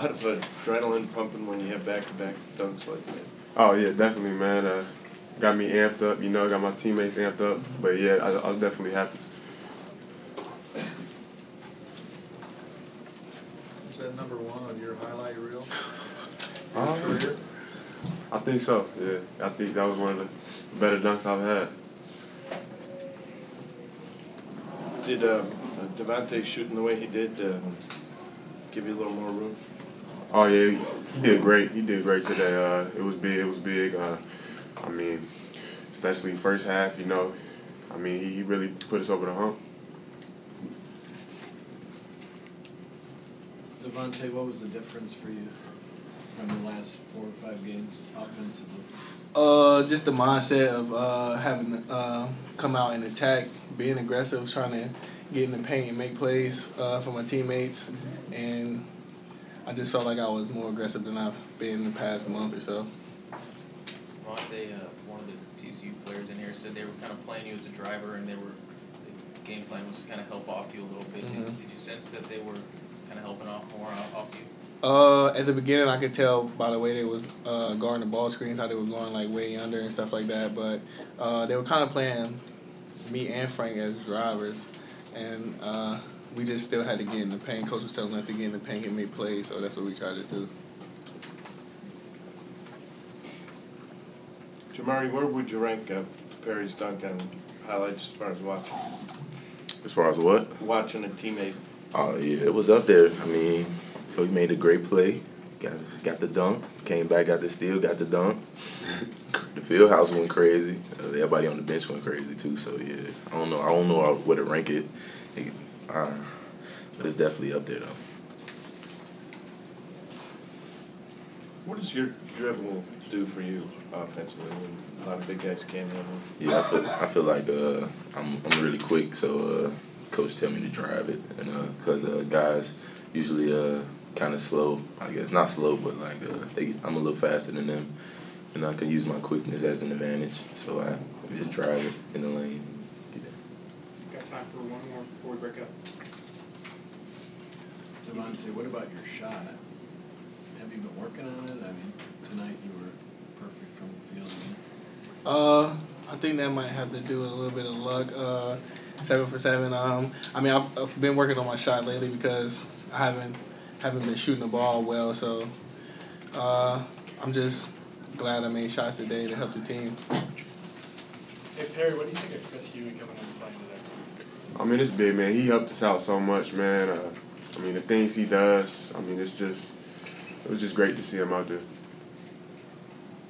A lot of adrenaline pumping when you have back-to-back dunks like that. Oh yeah, definitely, man. Uh, got me amped up. You know, got my teammates amped up. But yeah, I, I was definitely happy. Is that number one on your highlight reel? Uh, Career? I think so. Yeah, I think that was one of the better dunks I've had. Did uh, Devonté shooting the way he did uh, give you a little more room? Oh yeah, he did great. He did great today. Uh, it was big. It was big. Uh, I mean, especially first half. You know, I mean, he, he really put us over the hump. Devonté, what was the difference for you from the last four or five games offensively? Uh, just the mindset of uh, having uh, come out and attack, being aggressive, trying to get in the paint and make plays uh, for my teammates, and I just felt like I was more aggressive than I've been in the past month or so. Monte, uh, one of the TCU players in here, said they were kind of playing you as a driver, and they were the game plan was to kind of help off you a little bit. Mhm. Did, did you sense that they were kind of helping off more off, off you? Uh, at the beginning, I could tell by the way they was uh, guarding the ball screens how they were going like way under and stuff like that. But uh, they were kind of playing me and Frank as drivers, and uh, we just still had to get in the paint. Coach was telling us to get in the paint and make plays, so that's what we tried to do. Jamari, where would you rank uh, Perry's dunk and highlights as far as watching? As far as what? Watching a teammate. Oh yeah, it was up there. I mean, he made a great play. Got got the dunk. Came back, got the steal, got the dunk. The field house went crazy. Uh, everybody on the bench went crazy too. So yeah, I don't know. I don't know where to rank it, It- uh, but it's definitely up there though. What does your dribble do for you offensively when a lot of big guys can't handle it? Yeah, I feel I feel like uh, I'm I'm really quick. So uh, coach tell me to drive it, and because uh, guys usually uh, kind of slow. I guess not slow, but like uh, they, I'm a little faster than them, and I can use my quickness as an advantage. So I just drive it in the lane. And get it. Got time for one more before we break up. Devonté, what about your shot? Have you been working on it? I mean, tonight you were perfect from the field. Uh, I think that might have to do with a little bit of luck. Uh, seven for seven. Um, I mean, I've, I've been working on my shot lately because I haven't haven't been shooting the ball well. So, uh, I'm just glad I made shots today to help the team. Hey Perry, what do you think of Chris Huey coming in and playing today? I mean, it's big, man. He helped us out so much, man. Uh, I mean, the things he does. I mean, it's just it was just great to see him out there.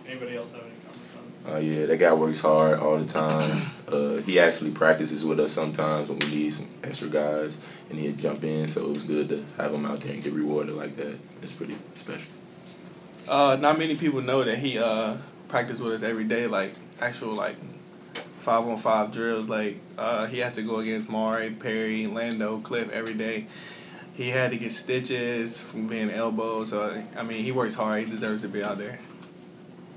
Anybody else have any comments on it? Uh, yeah, that guy works hard all the time. Uh, he actually practices with us sometimes when we need some extra guys, and he'd jump in. So it was good to have him out there and get rewarded like that. It's pretty special. Uh, not many people know that he uh practiced with us every day, like actual like five on five drills. Like uh, he has to go against Mari, Perry, Lando, Cliff every day. He had to get stitches from being elbowed. So I mean, he works hard. He deserves to be out there.